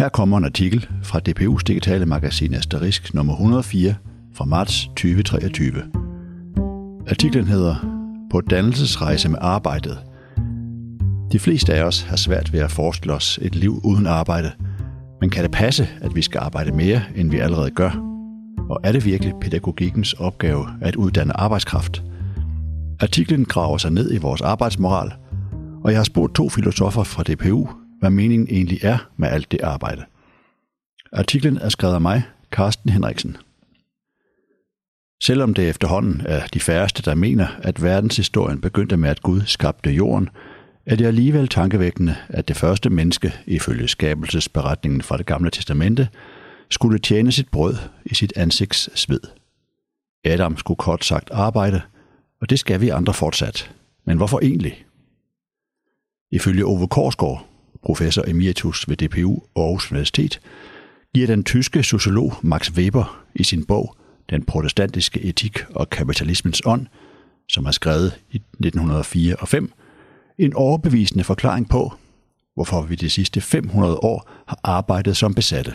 Her kommer en artikel fra DPU's digitale magasin Asterisk nummer 104 fra marts 2023. Artiklen hedder På dannelsesrejse med arbejdet. De fleste af os har svært ved at forestille os et liv uden arbejde, men kan det passe, at vi skal arbejde mere, end vi allerede gør? Og er det virkelig pædagogikkens opgave at uddanne arbejdskraft? Artiklen graver sig ned i vores arbejdsmoral, og jeg har spurgt to filosofer fra DPU, hvad meningen egentlig er med alt det arbejde. Artiklen er skrevet af mig, Carsten Henriksen. Selvom det efterhånden er de færreste, der mener, at verdenshistorien begyndte med, at Gud skabte jorden, er det alligevel tankevækkende, at det første menneske, ifølge skabelsesberetningen fra det gamle testamente, skulle tjene sit brød i sit ansigts sved. Adam skulle kort sagt arbejde, og det skal vi andre fortsat. Men hvorfor egentlig? Ifølge Ove Korsgaard, professor emeritus ved DPU Aarhus Universitet, giver den tyske sociolog Max Weber i sin bog Den protestantiske etik og kapitalismens ånd, som er skrevet i 1904 og 5, en overbevisende forklaring på, hvorfor vi de sidste 500 år har arbejdet som besatte.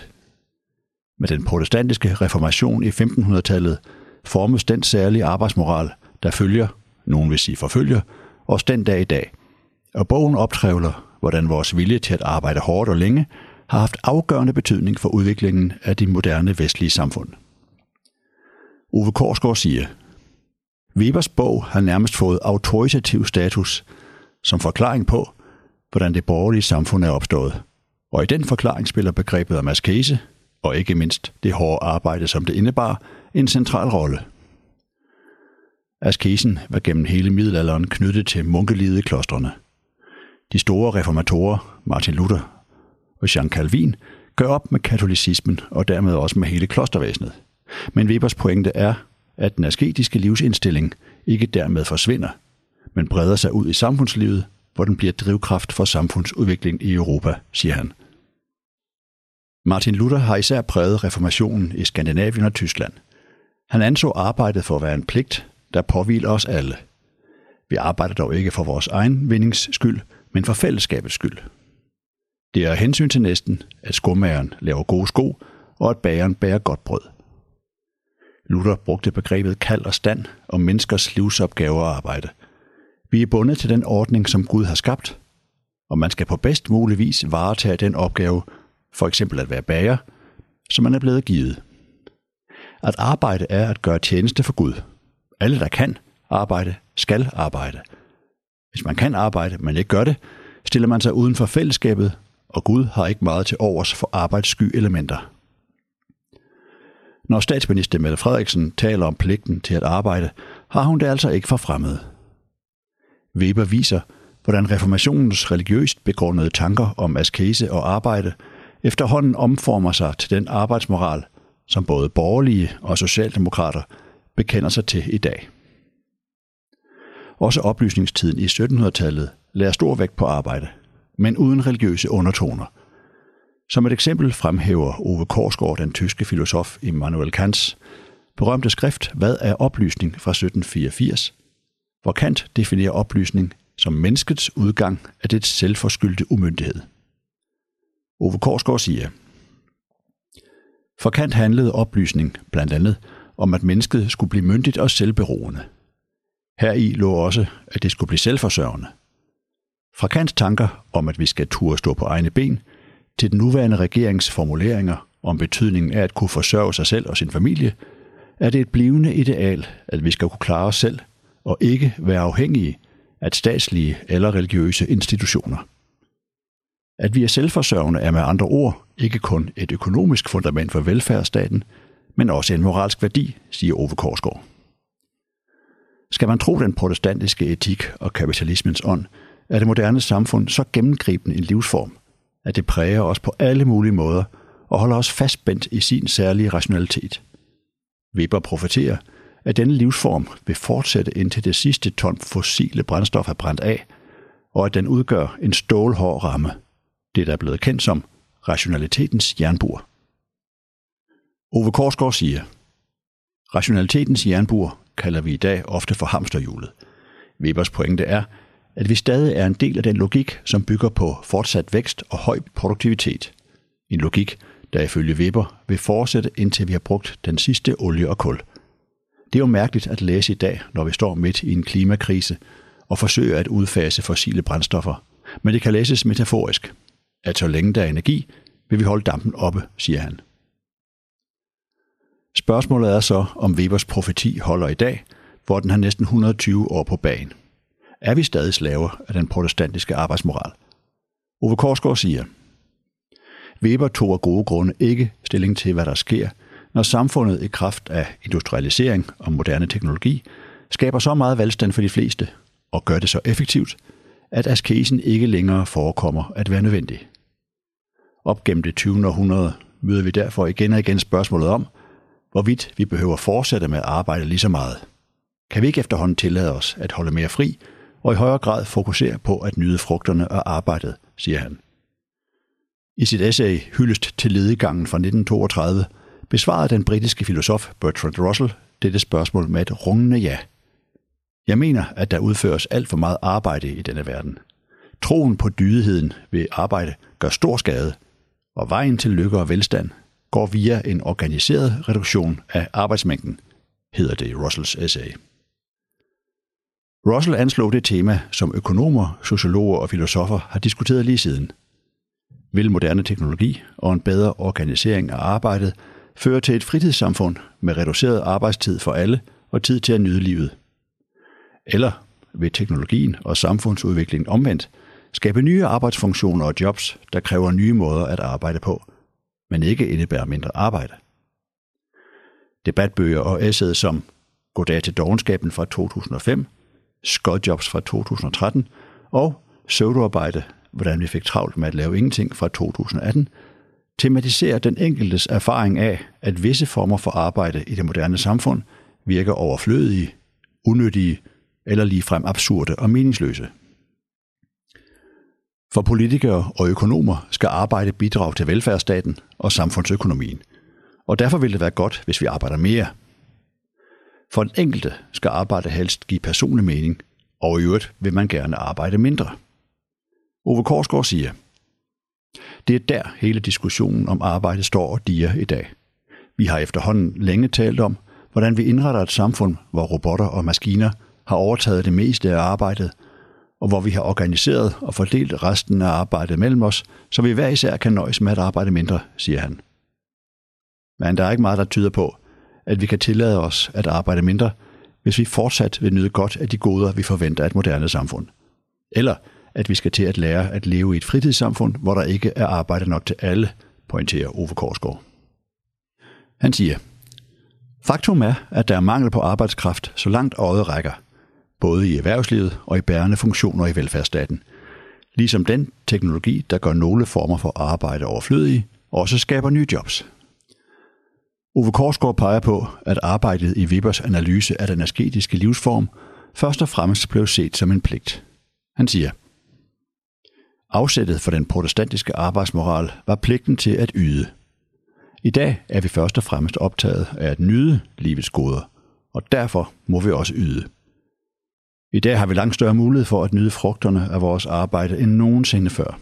Med den protestantiske reformation i 1500-tallet formes den særlige arbejdsmoral, der følger, nogen vil sige forfølger, os den dag i dag. Og bogen optrævler, hvordan vores vilje til at arbejde hårdt og længe har haft afgørende betydning for udviklingen af de moderne vestlige samfund. Ove Korsgaard siger, Webers bog har nærmest fået autoritativ status som forklaring på, hvordan det borgerlige samfund er opstået. Og i den forklaring spiller begrebet om askese, og ikke mindst det hårde arbejde, som det indebar, en central rolle. Askesen var gennem hele middelalderen knyttet til munkelivet i klostrene. De store reformatorer, Martin Luther og Jean Calvin, gør op med katolicismen og dermed også med hele klostervæsenet. Men Webers pointe er, at den asketiske livsindstilling ikke dermed forsvinder, men breder sig ud i samfundslivet, hvor den bliver drivkraft for samfundsudviklingen i Europa, siger han. Martin Luther har især præget reformationen i Skandinavien og Tyskland. Han anså arbejdet for at være en pligt, der påviler os alle. Vi arbejder dog ikke for vores egen vindings skyld, men for fællesskabets skyld. Det er hensyn til næsten, at skomageren laver gode sko, og at bageren bærer godt brød. Luther brugte begrebet kald og stand om menneskers livsopgaver og arbejde. Vi er bundet til den ordning, som Gud har skabt, og man skal på bedst mulig vis varetage den opgave, for eksempel at være bager, som man er blevet givet. At arbejde er at gøre tjeneste for Gud. Alle, der kan arbejde, skal arbejde. Hvis man kan arbejde, men ikke gør det, stiller man sig uden for fællesskabet, og Gud har ikke meget til overs for arbejdssky elementer. Når statsminister Mette Frederiksen taler om pligten til at arbejde, har hun det altså ikke for fremmed. Weber viser, hvordan reformationens religiøst begrundede tanker om askese og arbejde efterhånden omformer sig til den arbejdsmoral, som både borgerlige og socialdemokrater bekender sig til i dag. Også oplysningstiden i 1700-tallet lader stor vægt på arbejde, men uden religiøse undertoner. Som et eksempel fremhæver Ove Korsgaard den tyske filosof Immanuel Kants berømte skrift Hvad er oplysning fra 1784, hvor Kant definerer oplysning som menneskets udgang af det selvforskyldte umyndighed. Ove Korsgaard siger, For Kant handlede oplysning blandt andet om, at mennesket skulle blive myndigt og selvberoende. Her i lå også, at det skulle blive selvforsørgende. Fra Kants tanker om, at vi skal turde stå på egne ben, til den nuværende regerings formuleringer om betydningen af at kunne forsørge sig selv og sin familie, er det et blivende ideal, at vi skal kunne klare os selv og ikke være afhængige af statslige eller religiøse institutioner. At vi er selvforsørgende er med andre ord ikke kun et økonomisk fundament for velfærdsstaten, men også en moralsk værdi, siger Ove Korsgaard. Skal man tro den protestantiske etik og kapitalismens ånd, er det moderne samfund så gennemgribende en livsform, at det præger os på alle mulige måder og holder os fastspændt i sin særlige rationalitet. Weber profeterer, at denne livsform vil fortsætte indtil det sidste ton fossile brændstof er brændt af, og at den udgør en stålhård ramme, det der er blevet kendt som rationalitetens jernbur. Ove Korsgaard siger, Rationalitetens jernbur kalder vi i dag ofte for hamsterhjulet. Webers pointe er, at vi stadig er en del af den logik, som bygger på fortsat vækst og høj produktivitet. En logik, der ifølge Weber vil fortsætte indtil vi har brugt den sidste olie og kul. Det er jo mærkeligt at læse i dag, når vi står midt i en klimakrise og forsøger at udfase fossile brændstoffer. Men det kan læses metaforisk, at så længe der er energi, vil vi holde dampen oppe, siger han. Spørgsmålet er så, om Webers profeti holder i dag, hvor den har næsten 120 år på banen. Er vi stadig slaver af den protestantiske arbejdsmoral? Ove Korsgaard siger, Weber tog af gode grunde ikke stilling til, hvad der sker, når samfundet i kraft af industrialisering og moderne teknologi skaber så meget velstand for de fleste og gør det så effektivt, at askesen ikke længere forekommer at være nødvendig. Op gennem det 20. århundrede møder vi derfor igen og igen spørgsmålet om, hvorvidt vi behøver fortsætte med at arbejde lige så meget. Kan vi ikke efterhånden tillade os at holde mere fri og i højere grad fokusere på at nyde frugterne af arbejdet, siger han. I sit essay Hyldest til ledegangen fra 1932 besvarede den britiske filosof Bertrand Russell dette spørgsmål med et rungende ja. Jeg mener, at der udføres alt for meget arbejde i denne verden. Troen på dydigheden ved arbejde gør stor skade, og vejen til lykke og velstand går via en organiseret reduktion af arbejdsmængden, hedder det i Russells essay. Russell anslog det tema, som økonomer, sociologer og filosofer har diskuteret lige siden. Vil moderne teknologi og en bedre organisering af arbejdet føre til et fritidssamfund med reduceret arbejdstid for alle og tid til at nyde livet? Eller vil teknologien og samfundsudviklingen omvendt skabe nye arbejdsfunktioner og jobs, der kræver nye måder at arbejde på, men ikke indebærer mindre arbejde? Debatbøger og essays som Goddag til dogenskaben fra 2005 Skodjobs fra 2013 og Søvdoarbejde, hvordan vi fik travlt med at lave ingenting fra 2018, tematiserer den enkeltes erfaring af, at visse former for arbejde i det moderne samfund virker overflødige, unyttige eller ligefrem absurde og meningsløse. For politikere og økonomer skal arbejde bidrage til velfærdsstaten og samfundsøkonomien, og derfor vil det være godt, hvis vi arbejder mere – for den enkelte skal arbejde helst give personlig mening, og i øvrigt vil man gerne arbejde mindre. Ove Korsgaard siger, det er der hele diskussionen om arbejde står og diger i dag. Vi har efterhånden længe talt om, hvordan vi indretter et samfund, hvor robotter og maskiner har overtaget det meste af arbejdet, og hvor vi har organiseret og fordelt resten af arbejdet mellem os, så vi hver især kan nøjes med at arbejde mindre, siger han. Men der er ikke meget, der tyder på, at vi kan tillade os at arbejde mindre, hvis vi fortsat vil nyde godt af de goder, vi forventer af et moderne samfund. Eller at vi skal til at lære at leve i et fritidssamfund, hvor der ikke er arbejde nok til alle, pointerer Ove Korsgaard. Han siger, Faktum er, at der er mangel på arbejdskraft, så langt øjet rækker, både i erhvervslivet og i bærende funktioner i velfærdsstaten. Ligesom den teknologi, der gør nogle former for arbejde overflødige, også skaber nye jobs. Ove Korsgaard peger på, at arbejdet i Webers analyse af den asketiske livsform først og fremmest blev set som en pligt. Han siger, Afsættet for den protestantiske arbejdsmoral var pligten til at yde. I dag er vi først og fremmest optaget af at nyde livets goder, og derfor må vi også yde. I dag har vi langt større mulighed for at nyde frugterne af vores arbejde end nogensinde før.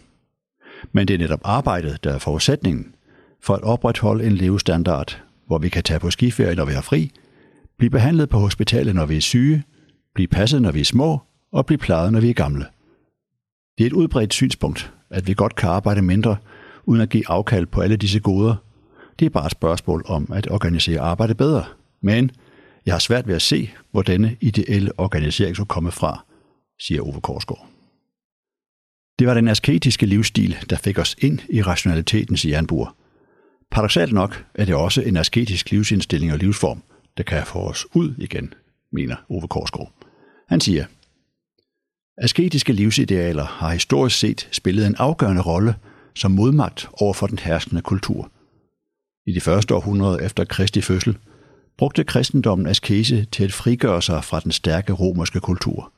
Men det er netop arbejdet, der er forudsætningen for at opretholde en levestandard, hvor vi kan tage på skiferie, når vi har fri, blive behandlet på hospitalet, når vi er syge, blive passet, når vi er små, og blive plejet, når vi er gamle. Det er et udbredt synspunkt, at vi godt kan arbejde mindre, uden at give afkald på alle disse goder. Det er bare et spørgsmål om at organisere arbejdet bedre. Men jeg har svært ved at se, hvor denne ideelle organisering skulle komme fra, siger Ove Korsgaard. Det var den asketiske livsstil, der fik os ind i rationalitetens jernbuer. – Paradoxalt nok er det også en asketisk livsindstilling og livsform, der kan få os ud igen, mener Ove Korsgaard. Han siger, Asketiske livsidealer har historisk set spillet en afgørende rolle som modmagt over for den herskende kultur. I de første århundreder efter Kristi fødsel brugte kristendommen askese til at frigøre sig fra den stærke romerske kultur.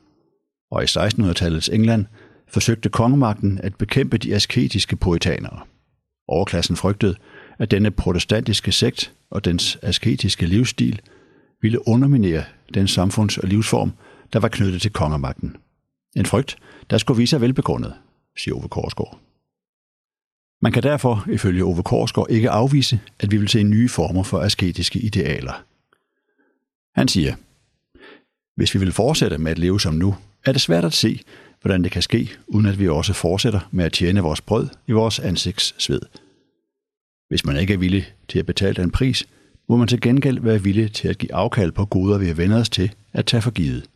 Og i 1600-tallets England forsøgte kongemagten at bekæmpe de asketiske poetanere. Overklassen frygtede, at denne protestantiske sekt og dens asketiske livsstil ville underminere den samfunds- og livsform, der var knyttet til kongemagten. En frygt, der skulle vise sig velbegrundet, siger Ove Korsgaard. Man kan derfor, ifølge Ove Korsgaard, ikke afvise, at vi vil se nye former for asketiske idealer. Han siger, hvis vi vil fortsætte med at leve som nu, er det svært at se, hvordan det kan ske, uden at vi også fortsætter med at tjene vores brød i vores ansigtssved. Hvis man ikke er villig til at betale den pris, må man til gengæld være villig til at give afkald på goder, vi har vendt os til at tage for givet.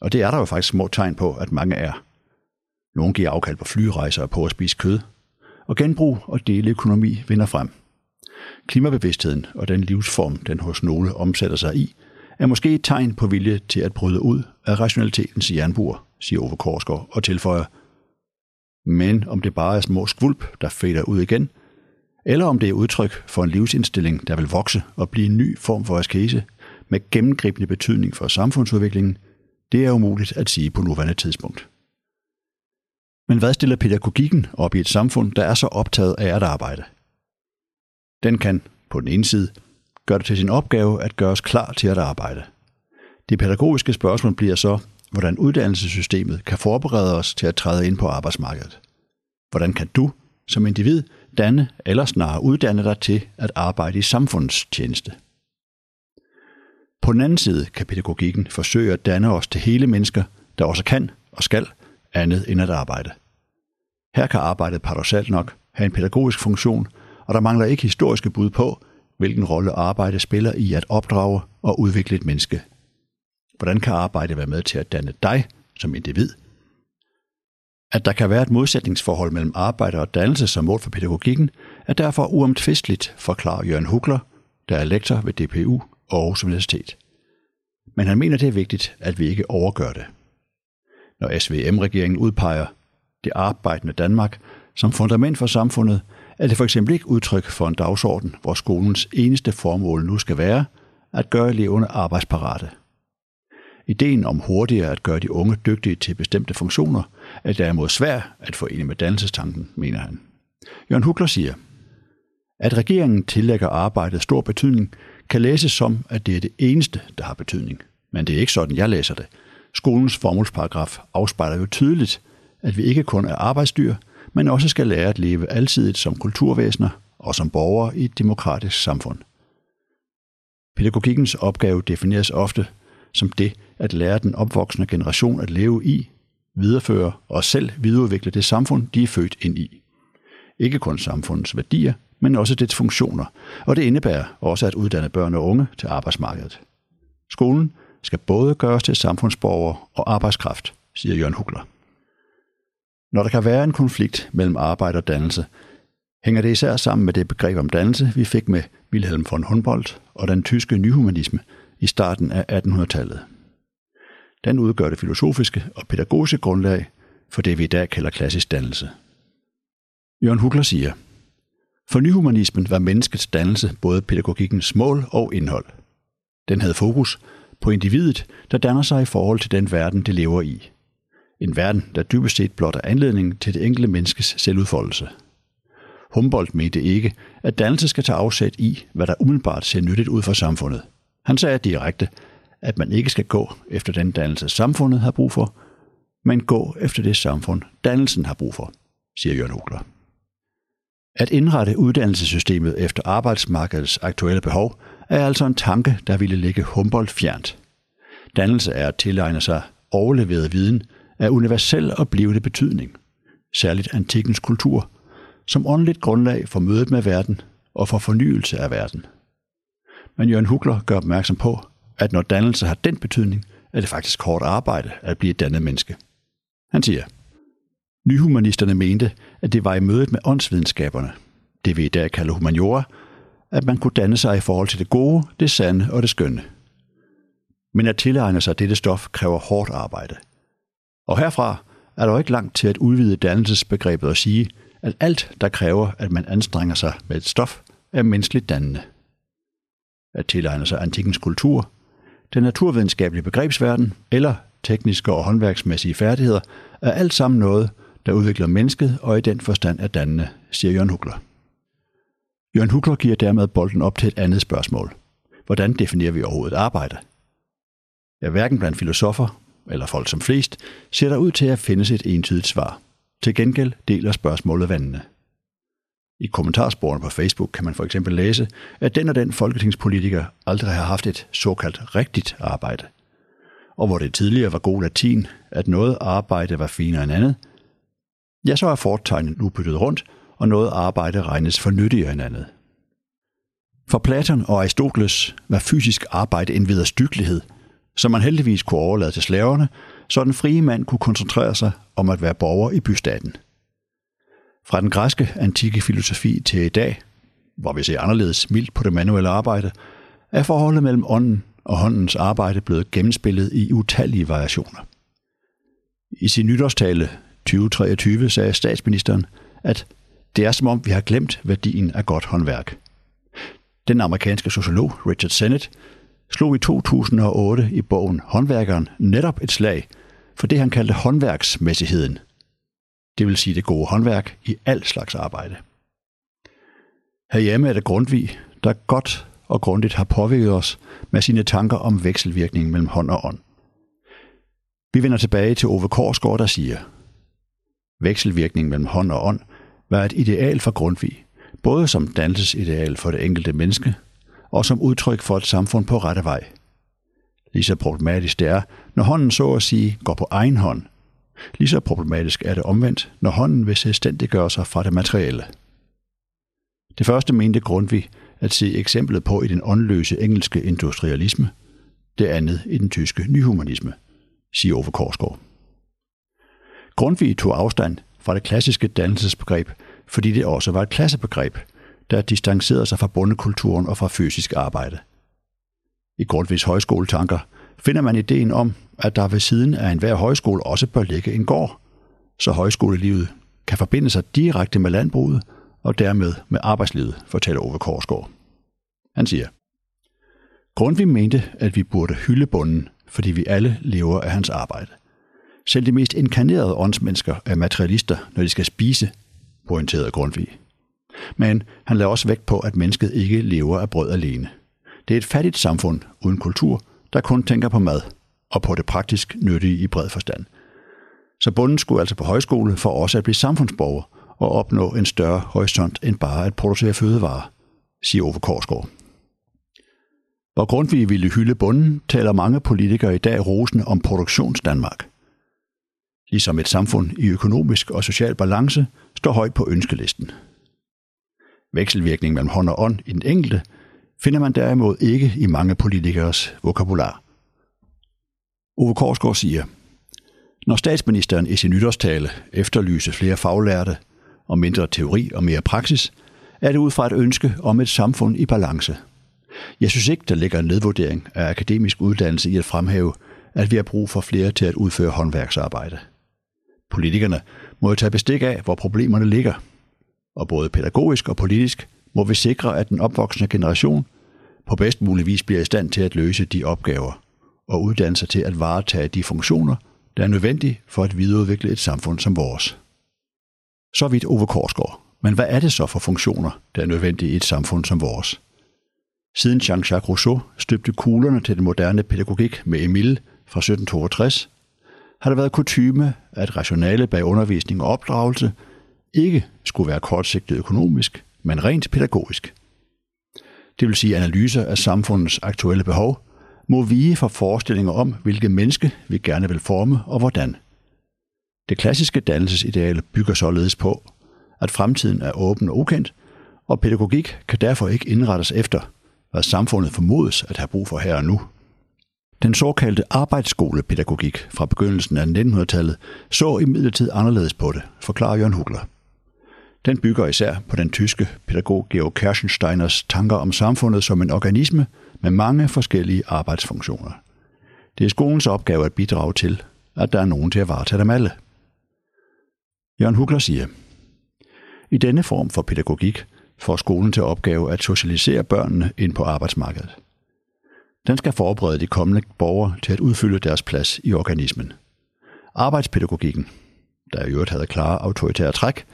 Og det er der jo faktisk små tegn på, at mange er. Nogle giver afkald på flyrejser og på at spise kød, og genbrug og deleøkonomi vinder frem. Klimabevidstheden og den livsform, den hos nogle omsætter sig i, er måske et tegn på vilje til at bryde ud af rationalitetens jernbur, siger Ove Korsgaard og tilføjer. Men om det bare er små skvulp, der fader ud igen, eller om det er udtryk for en livsindstilling, der vil vokse og blive en ny form for askese med gennemgribende betydning for samfundsudviklingen, det er umuligt at sige på nuværende tidspunkt. Men hvad stiller pædagogikken op i et samfund, der er så optaget af at arbejde? Den kan, på den ene side, gøre det til sin opgave at gøre os klar til at arbejde. Det pædagogiske spørgsmål bliver så, hvordan uddannelsessystemet kan forberede os til at træde ind på arbejdsmarkedet. Hvordan kan du, som individ, danne eller snarere uddanne dig til at arbejde i samfundets tjeneste? På den anden side kan pædagogikken forsøge at danne os til hele mennesker, der også kan og skal andet end at arbejde. Her kan arbejdet paradoxalt nok have en pædagogisk funktion, og der mangler ikke historiske bud på, hvilken rolle arbejde spiller i at opdrage og udvikle et menneske. Hvordan kan arbejde være med til at danne dig som individ? At der kan være et modsætningsforhold mellem arbejde og dannelse som mål for pædagogikken, er derfor uomtvisteligt, forklarer Jørgen Hugler, der er lektor ved DPU og Aarhus Universitet. Men han mener, det er vigtigt, at vi ikke overgør det. Når SVM-regeringen udpeger det arbejdende Danmark som fundament for samfundet, er det for eksempel ikke udtryk for en dagsorden, hvor skolens eneste formål nu skal være at gøre eleverne arbejdsparate. Ideen om hurtigere at gøre de unge dygtige til bestemte funktioner er derimod svær at forene med dannelsestanken, mener han. Jørgen Hukler siger, at regeringen tillægger arbejdet stor betydning, kan læses som, at det er det eneste, der har betydning. Men det er ikke sådan, jeg læser det. Skolens formålsparagraf afspejler jo tydeligt, at vi ikke kun er arbejdsdyr, men også skal lære at leve altidigt som kulturvæsener og som borgere i et demokratisk samfund. Pædagogikkens opgave defineres ofte som det at lære den opvoksende generation at leve i, videreføre og selv videreudvikle det samfund, de er født ind i. Ikke kun samfundets værdier, men også dets funktioner, og det indebærer også at uddanne børn og unge til arbejdsmarkedet. Skolen skal både gøres til samfundsborgere og arbejdskraft, siger Jørgen Hugler. Når der kan være en konflikt mellem arbejde og dannelse, hænger det især sammen med det begreb om dannelse, vi fik med Wilhelm von Humboldt og den tyske nyhumanisme i starten af 1800-tallet. Den udgør det filosofiske og pædagogiske grundlag for det, vi i dag kalder klassisk dannelse. Jørgen Hugler siger, for nyhumanismen var menneskets dannelse både pædagogikkens mål og indhold. Den havde fokus på individet, der danner sig i forhold til den verden, det lever i. En verden, der dybest set blot er anledning til det enkelte menneskes selvudfoldelse. Humboldt mente ikke, at dannelse skal tage afsæt i, hvad der umiddelbart ser nyttigt ud for samfundet. Han sagde direkte, at man ikke skal gå efter den dannelse, samfundet har brug for, men gå efter det samfund, dannelsen har brug for, siger Jørgen Ogler. At indrette uddannelsessystemet efter arbejdsmarkedets aktuelle behov er altså en tanke, der ville ligge Humboldt fjernt. Dannelse er at tilegne sig overleveret viden af universel og blivende betydning, særligt antikkens kultur, som åndeligt grundlag for mødet med verden og for fornyelse af verden. Men Jørgen Hugler gør opmærksom på, at når dannelse har den betydning, er det faktisk hårdt arbejde at blive et dannet menneske. Han siger, Nyhumanisterne mente, at det var i mødet med åndsvidenskaberne, det vi i dag kalder humaniora, at man kunne danne sig i forhold til det gode, det sande og det skønne. Men at tilegne sig dette stof kræver hårdt arbejde. Og herfra er der jo ikke langt til at udvide dannelsesbegrebet og sige, at alt, der kræver, at man anstrenger sig med et stof, er menneskeligt dannende. At tilegne sig antikkens kultur, den naturvidenskabelige begrebsverden eller tekniske og håndværksmæssige færdigheder er alt sammen noget, der udvikler mennesket og i den forstand er dannende, siger Jørgen Hukler. Jørgen Hukler giver dermed bolden op til et andet spørgsmål. Hvordan definerer vi overhovedet arbejde? Ja, hverken blandt filosofer eller folk som flest ser der ud til at findes et entydigt svar. Til gengæld deler spørgsmålet vandene. I kommentarsporene på Facebook kan man for eksempel læse, at den og den folketingspolitiker aldrig har haft et såkaldt rigtigt arbejde. Og hvor det tidligere var god latin, at noget arbejde var finere end andet, ja, så er fortegnet nu byttet rundt, og noget arbejde regnes for nyttigere end andet. For Platon og Aristoteles var fysisk arbejde en vederstyggelighed, som man heldigvis kunne overlade til slaverne, så den frie mand kunne koncentrere sig om at være borger i bystaten. Fra den græske antikke filosofi til i dag, hvor vi ser anderledes mildt på det manuelle arbejde, er forholdet mellem ånden og håndens arbejde blevet gennemspillet i utallige variationer. I sin nytårstale 2023 sagde statsministeren, at det er som om vi har glemt værdien af godt håndværk. Den amerikanske sociolog Richard Sennett slog i 2008 i bogen Håndværkeren netop et slag for det, han kaldte håndværksmæssigheden. Det vil sige det gode håndværk i al slags arbejde. Herhjemme er det Grundtvig, der godt og grundigt har påvirket os med sine tanker om vekselvirkningen mellem hånd og ånd. Vi vender tilbage til Ove Korsgaard, der siger, Vekselvirkningen mellem hånd og ånd var et ideal for Grundtvig, både som dannelsesideal for det enkelte menneske, og som udtryk for et samfund på rette vej. Lige så problematisk det er, når hånden så at sige går på egen hånd. Lige så problematisk er det omvendt, når hånden vil selvstændiggøre sig fra det materielle. Det første mente Grundtvig at se eksemplet på i den åndløse engelske industrialisme, det andet i den tyske nyhumanisme, siger Ove Korsgaard. Grundtvig tog afstand fra det klassiske dannelsesbegreb, fordi det også var et klassebegreb, der distancerede sig fra bondekulturen og fra fysisk arbejde. I Grundtvigs højskoletanker finder man ideen om, at der ved siden af enhver højskole også bør ligge en gård, så højskolelivet kan forbinde sig direkte med landbruget og dermed med arbejdslivet, fortæller Ove Korsgaard. Han siger, Grundtvig mente, at vi burde hylde bunden, fordi vi alle lever af hans arbejde. Selv de mest inkarnerede åndsmennesker er materialister, når de skal spise, pointerede Grundtvig. Men han lader også vægt på, at mennesket ikke lever af brød alene. Det er et fattigt samfund uden kultur, der kun tænker på mad og på det praktisk nyttige i bred forstand. Så bunden skulle altså på højskole for også at blive samfundsborger og opnå en større horisont end bare at producere fødevarer, siger Ove Korsgaard. Hvor Grundtvig ville hylde bunden, taler mange politikere i dag rosende om produktionsdanmark. Ligesom et samfund i økonomisk og social balance står højt på ønskelisten. Vekselvirkning mellem hånd og ånd i den enkelte finder man derimod ikke i mange politikers vokabular. Ove Korsgaard siger, når statsministeren i sin nytårstale efterlyser flere faglærte og mindre teori og mere praksis, er det ud fra et ønske om et samfund i balance. Jeg synes ikke, der ligger en nedvurdering af akademisk uddannelse i at fremhæve, at vi har brug for flere til at udføre håndværksarbejde. Politikerne må jo tage bestik af, hvor problemerne ligger. Og både pædagogisk og politisk må vi sikre, at den opvoksende generation på bedst mulig vis bliver i stand til at løse de opgaver og uddanne sig til at varetage de funktioner, der er nødvendige for at videreudvikle et samfund som vores. Så vidt Ove Korsgaard. Men hvad er det så for funktioner, der er nødvendige i et samfund som vores? Siden Jean-Jacques Rousseau støbte kuglerne til den moderne pædagogik med Emile fra 1762, har der været kutyme, at rationale bag undervisning og opdragelse ikke skulle være kortsigtet økonomisk, men rent pædagogisk. Det vil sige analyser af samfundets aktuelle behov, må vige for forestillinger om, hvilket menneske vi gerne vil forme og hvordan. Det klassiske dannelsesideal bygger således på, at fremtiden er åben og ukendt, og pædagogik kan derfor ikke indrettes efter, hvad samfundet formodes at have brug for her og nu. Den såkaldte arbejdsskolepædagogik fra begyndelsen af 1900-tallet så imidlertid anderledes på det, forklarer Jørgen Hugler. Den bygger især på den tyske pædagog Georg Kerschensteiners tanker om samfundet som en organisme med mange forskellige arbejdsfunktioner. Det er skolens opgave at bidrage til, at der er nogen til at varetage dem alle. Jørgen Hugler siger, i denne form for pædagogik får skolen til opgave at socialisere børnene ind på arbejdsmarkedet. Den skal forberede de kommende borgere til at udfylde deres plads i organismen. Arbejdspædagogikken, der i øvrigt havde klare autoritære træk,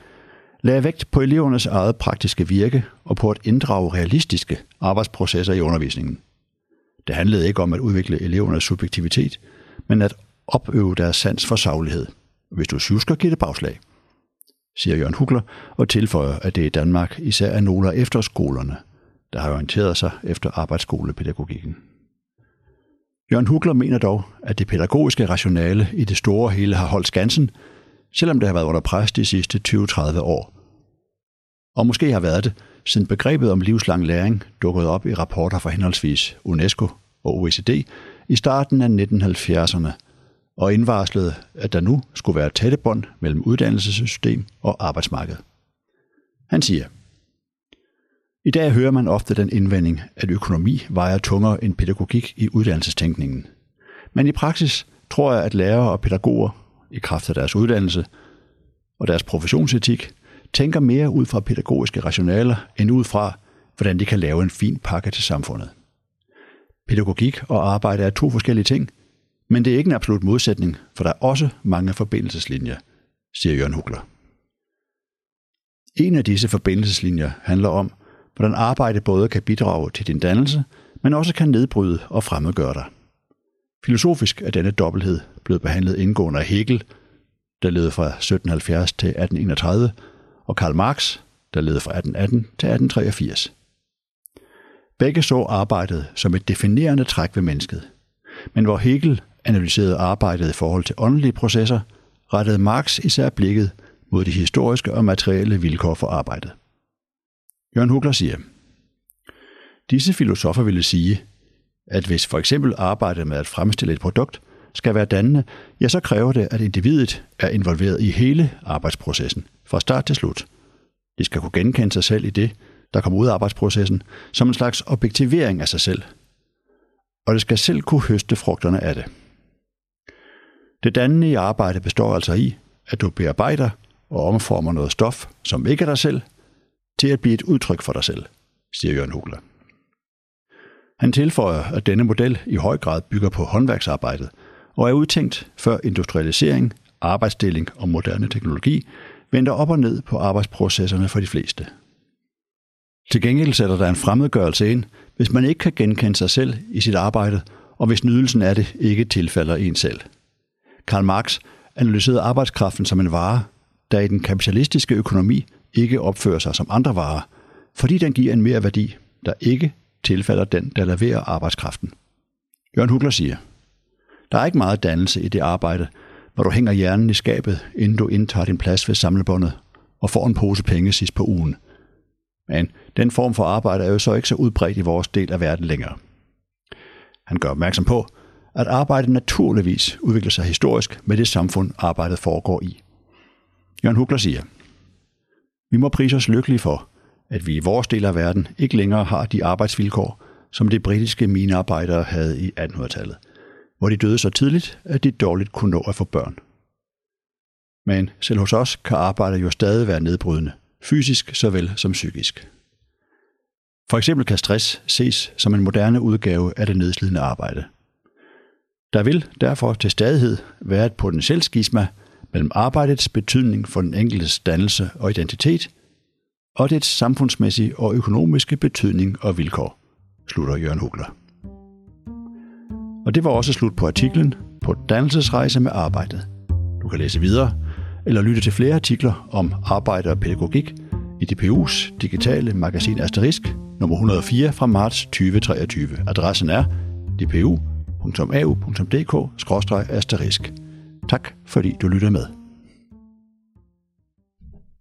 lagde vægt på elevernes eget praktiske virke og på at inddrage realistiske arbejdsprocesser i undervisningen. Det handlede ikke om at udvikle elevernes subjektivitet, men at opøve deres sans for saglighed. Hvis du sjusker, giver det bagslag. siger Jørgen Hugler og tilføjer, at det i Danmark især er nogle af efterskolerne, der har orienteret sig efter arbejdsskolepædagogikken. Jørgen Hugler mener dog, at det pædagogiske rationale i det store hele har holdt skansen, selvom det har været under pres de sidste 20-30 år. Og måske har været det, siden begrebet om livslang læring dukkede op i rapporter fra henholdsvis UNESCO og OECD i starten af 1970'erne, og indvarslede, at der nu skulle være tætte bånd mellem uddannelsessystem og arbejdsmarked. Han siger, i dag hører man ofte den indvending, at økonomi vejer tungere end pædagogik i uddannelsestænkningen. Men i praksis tror jeg, at lærere og pædagoger, i kraft af deres uddannelse og deres professionsetik, tænker mere ud fra pædagogiske rationaler end ud fra, hvordan de kan lave en fin pakke til samfundet. Pædagogik og arbejde er to forskellige ting, men det er ikke en absolut modsætning, for der er også mange forbindelseslinjer, siger Jørgen Hugler. En af disse forbindelseslinjer handler om, hvordan arbejde både kan bidrage til din dannelse, men også kan nedbryde og fremmedgøre dig. Filosofisk er denne dobbelthed blevet behandlet indgående af Hegel, der levede fra 1770 til 1831, og Karl Marx, der levede fra 1818 til 1883. Begge så arbejdet som et definerende træk ved mennesket. Men hvor Hegel analyserede arbejdet i forhold til åndelige processer, rettede Marx især blikket mod de historiske og materielle vilkår for arbejdet. Jørgen Hugler siger, Disse filosofer ville sige, at hvis for eksempel arbejdet med at fremstille et produkt skal være dannende, ja, så kræver det, at individet er involveret i hele arbejdsprocessen, fra start til slut. De skal kunne genkende sig selv i det, der kommer ud af arbejdsprocessen, som en slags objektivering af sig selv. Og det skal selv kunne høste frugterne af det. Det dannende i arbejde består altså i, at du bearbejder og omformer noget stof, som ikke er dig selv, til at blive et udtryk for dig selv, siger Jørgen Hugler. Han tilføjer, at denne model i høj grad bygger på håndværksarbejdet og er udtænkt før industrialisering, arbejdsdeling og moderne teknologi vender op og ned på arbejdsprocesserne for de fleste. Til gengæld sætter der en fremmedgørelse ind, hvis man ikke kan genkende sig selv i sit arbejde, og hvis nydelsen af det ikke tilfalder en selv. Karl Marx analyserede arbejdskraften som en vare, der i den kapitalistiske økonomi ikke opfører sig som andre varer, fordi den giver en mere værdi, der ikke tilfalder den, der leverer arbejdskraften. Jørgen Hugler siger, der er ikke meget dannelse i det arbejde, hvor du hænger hjernen i skabet, inden du indtager din plads ved samlebåndet og får en pose penge sidst på ugen. Men den form for arbejde er jo så ikke så udbredt i vores del af verden længere. Han gør opmærksom på, at arbejdet naturligvis udvikler sig historisk med det samfund, arbejdet foregår i. Jørgen Hugler siger, vi må prise os lykkelige for, at vi i vores del af verden ikke længere har de arbejdsvilkår, som de britiske minearbejdere havde i 1800-tallet, hvor de døde så tidligt, at de dårligt kunne nå at få børn. Men selv hos os kan arbejdet jo stadig være nedbrydende, fysisk såvel som psykisk. For eksempel kan stress ses som en moderne udgave af det nedslidende arbejde. Der vil derfor til stadighed være et potentielt skisma mellem arbejdets betydning for den enkeltes dannelse og identitet, og dets samfundsmæssige og økonomiske betydning og vilkår, slutter Jørgen Hugler. Og det var også slut på artiklen på Dannelsesrejse med arbejdet. Du kan læse videre eller lytte til flere artikler om arbejde og pædagogik i DPU's digitale magasin Asterisk nummer 104 fra marts 2023. Adressen er dpu.au.dk-asterisk. Tak fordi du lytter med.